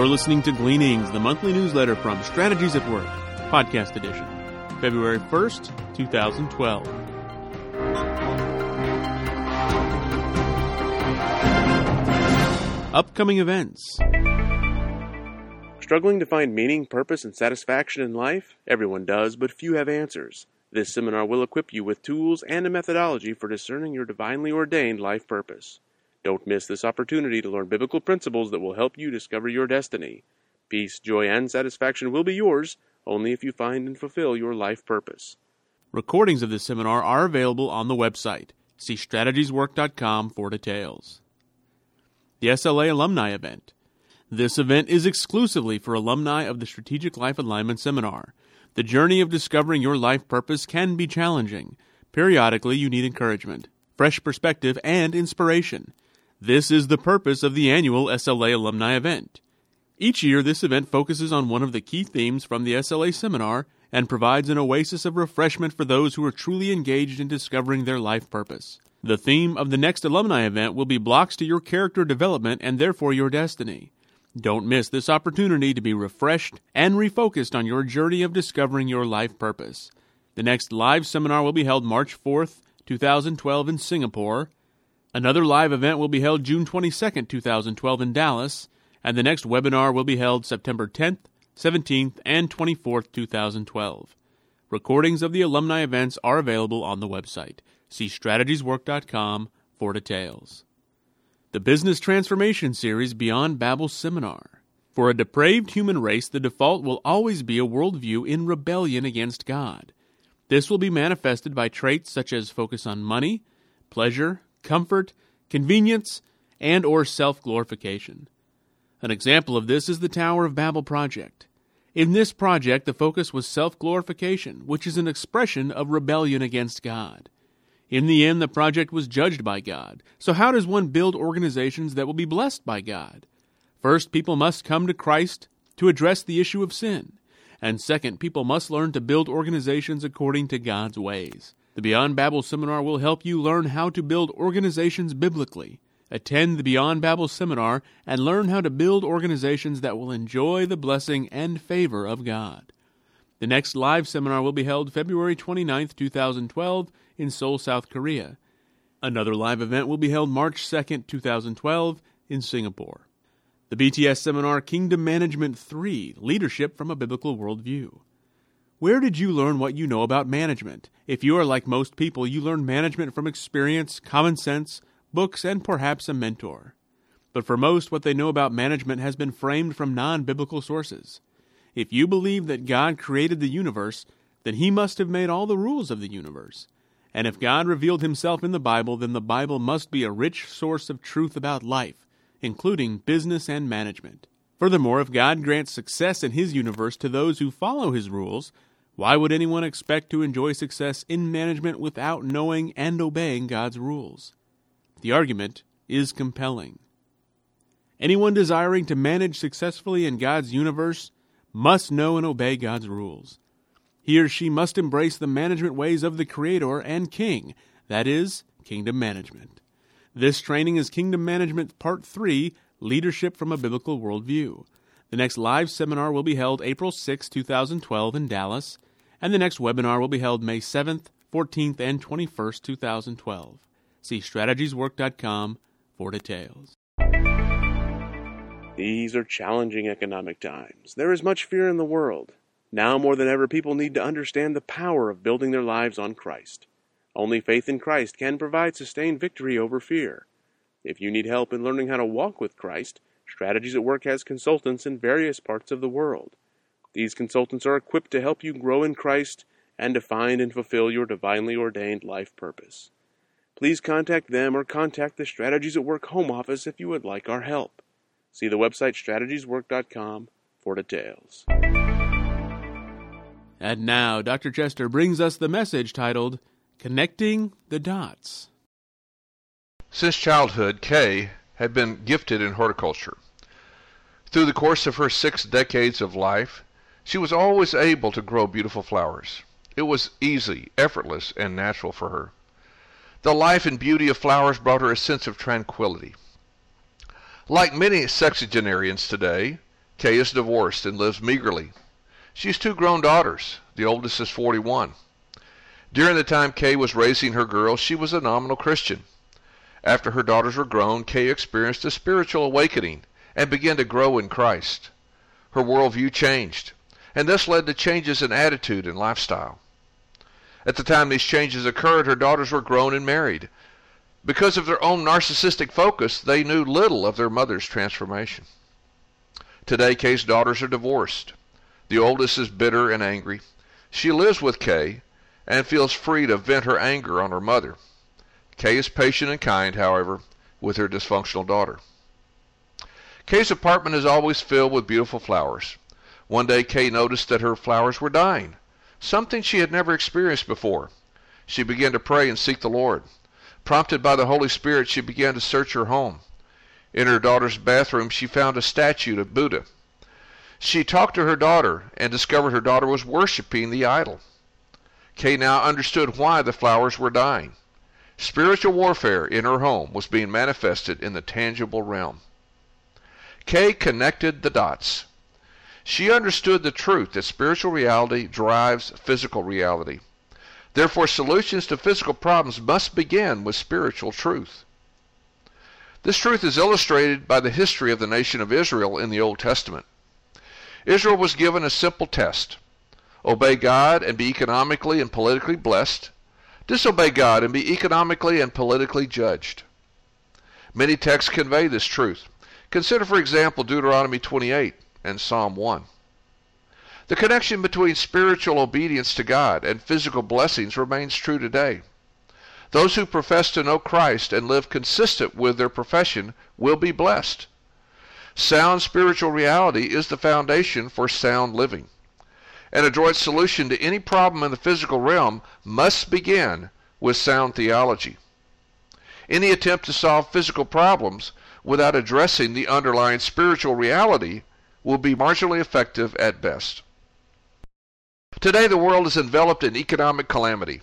You're listening to Gleanings, the monthly newsletter from Strategies at Work, podcast edition, February 1st, 2012. Upcoming events. Struggling to find meaning, purpose, and satisfaction in life? Everyone does, but few have answers. This seminar will equip you with tools and a methodology for discerning your divinely ordained life purpose. Don't miss this opportunity to learn biblical principles that will help you discover your destiny. Peace, joy, and satisfaction will be yours only if you find and fulfill your life purpose. Recordings of this seminar are available on the website. See strategieswork.com for details. The SLA Alumni Event. This event is exclusively for alumni of the Strategic Life Alignment Seminar. The journey of discovering your life purpose can be challenging. Periodically, you need encouragement, fresh perspective, and inspiration. This is the purpose of the annual SLA alumni event. Each year, this event focuses on one of the key themes from the SLA seminar and provides an oasis of refreshment for those who are truly engaged in discovering their life purpose. The theme of the next alumni event will be blocks to your character development and therefore your destiny. Don't miss this opportunity to be refreshed and refocused on your journey of discovering your life purpose. The next live seminar will be held March 4th, 2012 in Singapore. Another live event will be held June 22, 2012 in Dallas, and the next webinar will be held September 10th, 17th, and 24th, 2012. Recordings of the alumni events are available on the website. See strategieswork.com for details. The Business Transformation Series Beyond Babel Seminar. For a depraved human race, the default will always be a worldview in rebellion against God. This will be manifested by traits such as focus on money, pleasure, comfort, convenience, and or self-glorification. An example of this is the Tower of Babel project. In this project, the focus was self-glorification, which is an expression of rebellion against God. In the end, the project was judged by God. So how does one build organizations that will be blessed by God? First, people must come to Christ to address the issue of sin. And second, people must learn to build organizations according to God's ways. The Beyond Babel seminar will help you learn how to build organizations biblically. Attend the Beyond Babel seminar and learn how to build organizations that will enjoy the blessing and favor of God. The next live seminar will be held February 29, 2012, in Seoul, South Korea. Another live event will be held March 2, 2012, in Singapore. The BTS seminar Kingdom Management 3 Leadership from a Biblical Worldview. Where did you learn what you know about management? If you are like most people, you learn management from experience, common sense, books, and perhaps a mentor. But for most, what they know about management has been framed from non biblical sources. If you believe that God created the universe, then He must have made all the rules of the universe. And if God revealed Himself in the Bible, then the Bible must be a rich source of truth about life, including business and management. Furthermore, if God grants success in His universe to those who follow His rules, why would anyone expect to enjoy success in management without knowing and obeying God's rules? The argument is compelling. Anyone desiring to manage successfully in God's universe must know and obey God's rules. He or she must embrace the management ways of the Creator and King, that is, kingdom management. This training is Kingdom Management Part 3 Leadership from a Biblical Worldview. The next live seminar will be held April 6, 2012, in Dallas and the next webinar will be held May 7th, 14th, and 21st, 2012. See strategieswork.com for details. These are challenging economic times. There is much fear in the world. Now more than ever, people need to understand the power of building their lives on Christ. Only faith in Christ can provide sustained victory over fear. If you need help in learning how to walk with Christ, Strategies at Work has consultants in various parts of the world. These consultants are equipped to help you grow in Christ and to find and fulfill your divinely ordained life purpose. Please contact them or contact the Strategies at Work home office if you would like our help. See the website strategieswork.com for details. And now, Dr. Chester brings us the message titled Connecting the Dots. Since childhood, Kay had been gifted in horticulture. Through the course of her six decades of life, she was always able to grow beautiful flowers. It was easy, effortless, and natural for her. The life and beauty of flowers brought her a sense of tranquility. Like many sexagenarians today, Kay is divorced and lives meagerly. She has two grown daughters. The oldest is 41. During the time Kay was raising her girls, she was a nominal Christian. After her daughters were grown, Kay experienced a spiritual awakening and began to grow in Christ. Her worldview changed, and this led to changes in attitude and lifestyle. At the time these changes occurred, her daughters were grown and married. Because of their own narcissistic focus, they knew little of their mother's transformation. Today, Kay's daughters are divorced. The oldest is bitter and angry. She lives with Kay and feels free to vent her anger on her mother. Kay is patient and kind, however, with her dysfunctional daughter. Kay's apartment is always filled with beautiful flowers. One day Kay noticed that her flowers were dying, something she had never experienced before. She began to pray and seek the Lord. Prompted by the Holy Spirit, she began to search her home. In her daughter's bathroom, she found a statue of Buddha. She talked to her daughter and discovered her daughter was worshiping the idol. Kay now understood why the flowers were dying. Spiritual warfare in her home was being manifested in the tangible realm. Kay connected the dots. She understood the truth that spiritual reality drives physical reality. Therefore, solutions to physical problems must begin with spiritual truth. This truth is illustrated by the history of the nation of Israel in the Old Testament. Israel was given a simple test obey God and be economically and politically blessed, disobey God and be economically and politically judged. Many texts convey this truth. Consider, for example, Deuteronomy 28 and Psalm 1. The connection between spiritual obedience to God and physical blessings remains true today. Those who profess to know Christ and live consistent with their profession will be blessed. Sound spiritual reality is the foundation for sound living. An adroit solution to any problem in the physical realm must begin with sound theology. Any attempt to solve physical problems without addressing the underlying spiritual reality will be marginally effective at best. Today, the world is enveloped in economic calamity.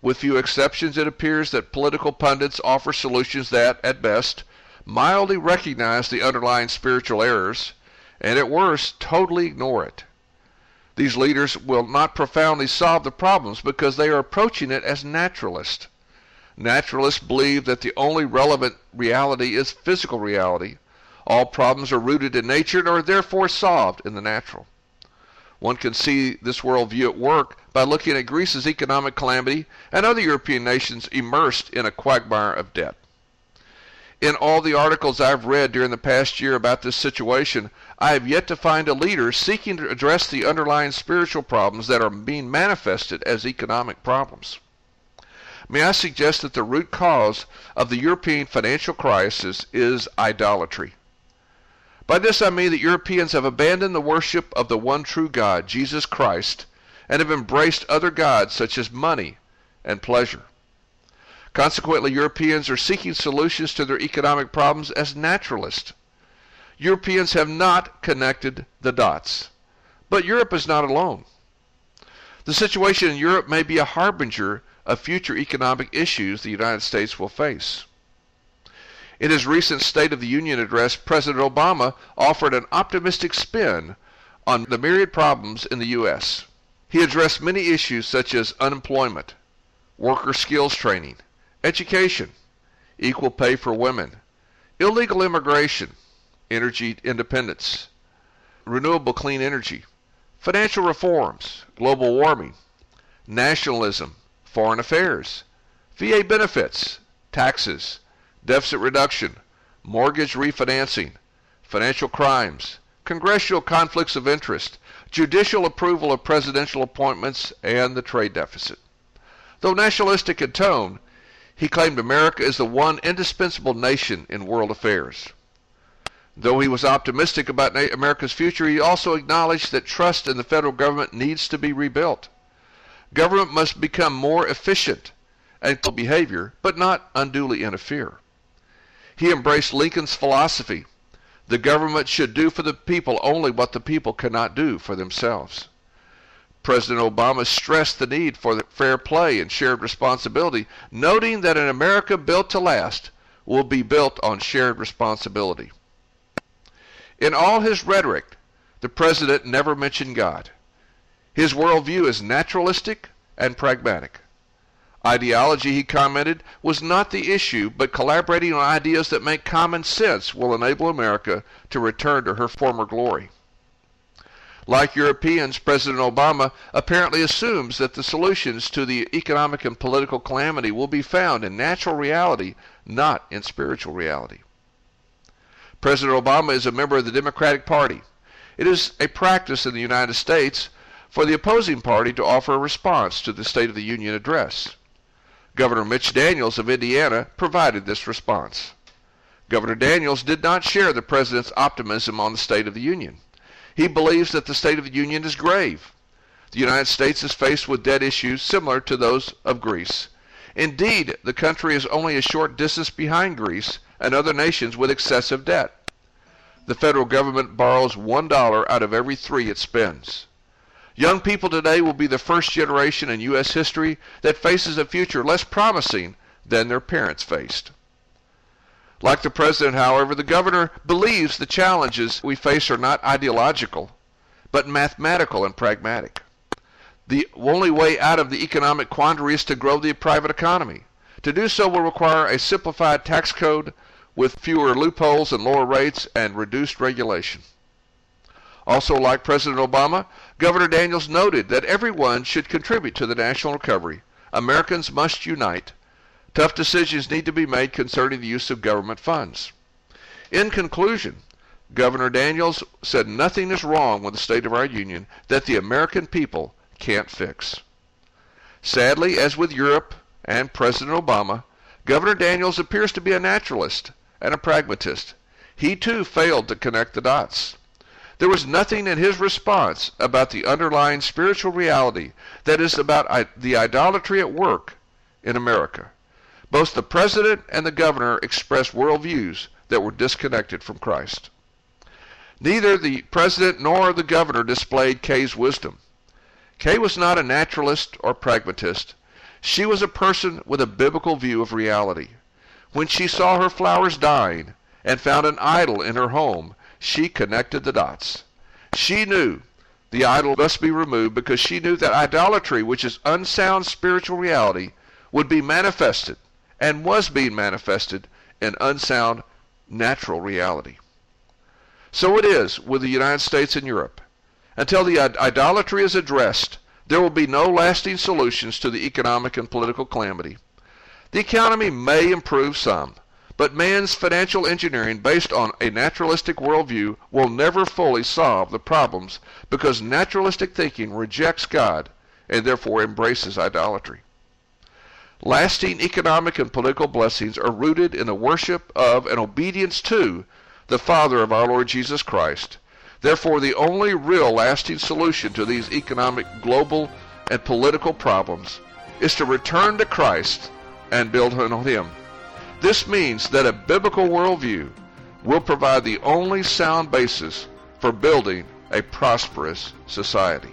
With few exceptions, it appears that political pundits offer solutions that, at best, mildly recognize the underlying spiritual errors, and at worst, totally ignore it. These leaders will not profoundly solve the problems because they are approaching it as naturalists. Naturalists believe that the only relevant reality is physical reality. All problems are rooted in nature and are therefore solved in the natural. One can see this worldview at work by looking at Greece's economic calamity and other European nations immersed in a quagmire of debt. In all the articles I've read during the past year about this situation, I have yet to find a leader seeking to address the underlying spiritual problems that are being manifested as economic problems. May I suggest that the root cause of the European financial crisis is idolatry. By this I mean that Europeans have abandoned the worship of the one true God, Jesus Christ, and have embraced other gods such as money and pleasure. Consequently, Europeans are seeking solutions to their economic problems as naturalists. Europeans have not connected the dots. But Europe is not alone. The situation in Europe may be a harbinger of future economic issues the United States will face. In his recent State of the Union address, President Obama offered an optimistic spin on the myriad problems in the U.S. He addressed many issues such as unemployment, worker skills training, education, equal pay for women, illegal immigration, energy independence, renewable clean energy, financial reforms, global warming, nationalism, foreign affairs, VA benefits, taxes, deficit reduction, mortgage refinancing, financial crimes, congressional conflicts of interest, judicial approval of presidential appointments, and the trade deficit. Though nationalistic in tone, he claimed America is the one indispensable nation in world affairs. Though he was optimistic about America's future, he also acknowledged that trust in the federal government needs to be rebuilt. Government must become more efficient and behavior, but not unduly interfere. He embraced Lincoln's philosophy the government should do for the people only what the people cannot do for themselves. President Obama stressed the need for fair play and shared responsibility, noting that an America built to last will be built on shared responsibility. In all his rhetoric, the president never mentioned God. His worldview is naturalistic and pragmatic. Ideology, he commented, was not the issue, but collaborating on ideas that make common sense will enable America to return to her former glory. Like Europeans, President Obama apparently assumes that the solutions to the economic and political calamity will be found in natural reality, not in spiritual reality. President Obama is a member of the Democratic Party. It is a practice in the United States for the opposing party to offer a response to the State of the Union address. Governor Mitch Daniels of Indiana provided this response. Governor Daniels did not share the president's optimism on the State of the Union. He believes that the State of the Union is grave. The United States is faced with debt issues similar to those of Greece. Indeed, the country is only a short distance behind Greece and other nations with excessive debt. The federal government borrows $1 out of every three it spends. Young people today will be the first generation in U.S. history that faces a future less promising than their parents faced. Like the president, however, the governor believes the challenges we face are not ideological, but mathematical and pragmatic. The only way out of the economic quandary is to grow the private economy. To do so will require a simplified tax code with fewer loopholes and lower rates and reduced regulation. Also, like President Obama, Governor Daniels noted that everyone should contribute to the national recovery. Americans must unite. Tough decisions need to be made concerning the use of government funds. In conclusion, Governor Daniels said nothing is wrong with the state of our union that the American people can't fix. Sadly, as with Europe and President Obama, Governor Daniels appears to be a naturalist and a pragmatist. He too failed to connect the dots. There was nothing in his response about the underlying spiritual reality that is about the idolatry at work in America. Both the president and the governor expressed worldviews that were disconnected from Christ. Neither the president nor the governor displayed Kay's wisdom. Kay was not a naturalist or pragmatist. She was a person with a biblical view of reality. When she saw her flowers dying and found an idol in her home, she connected the dots. She knew the idol must be removed because she knew that idolatry, which is unsound spiritual reality, would be manifested and was being manifested in unsound natural reality. So it is with the United States and Europe. Until the idolatry is addressed, there will be no lasting solutions to the economic and political calamity. The economy may improve some, but man's financial engineering based on a naturalistic worldview will never fully solve the problems because naturalistic thinking rejects God and therefore embraces idolatry. Lasting economic and political blessings are rooted in the worship of and obedience to the Father of our Lord Jesus Christ. Therefore, the only real lasting solution to these economic, global, and political problems is to return to Christ and build on Him. This means that a biblical worldview will provide the only sound basis for building a prosperous society.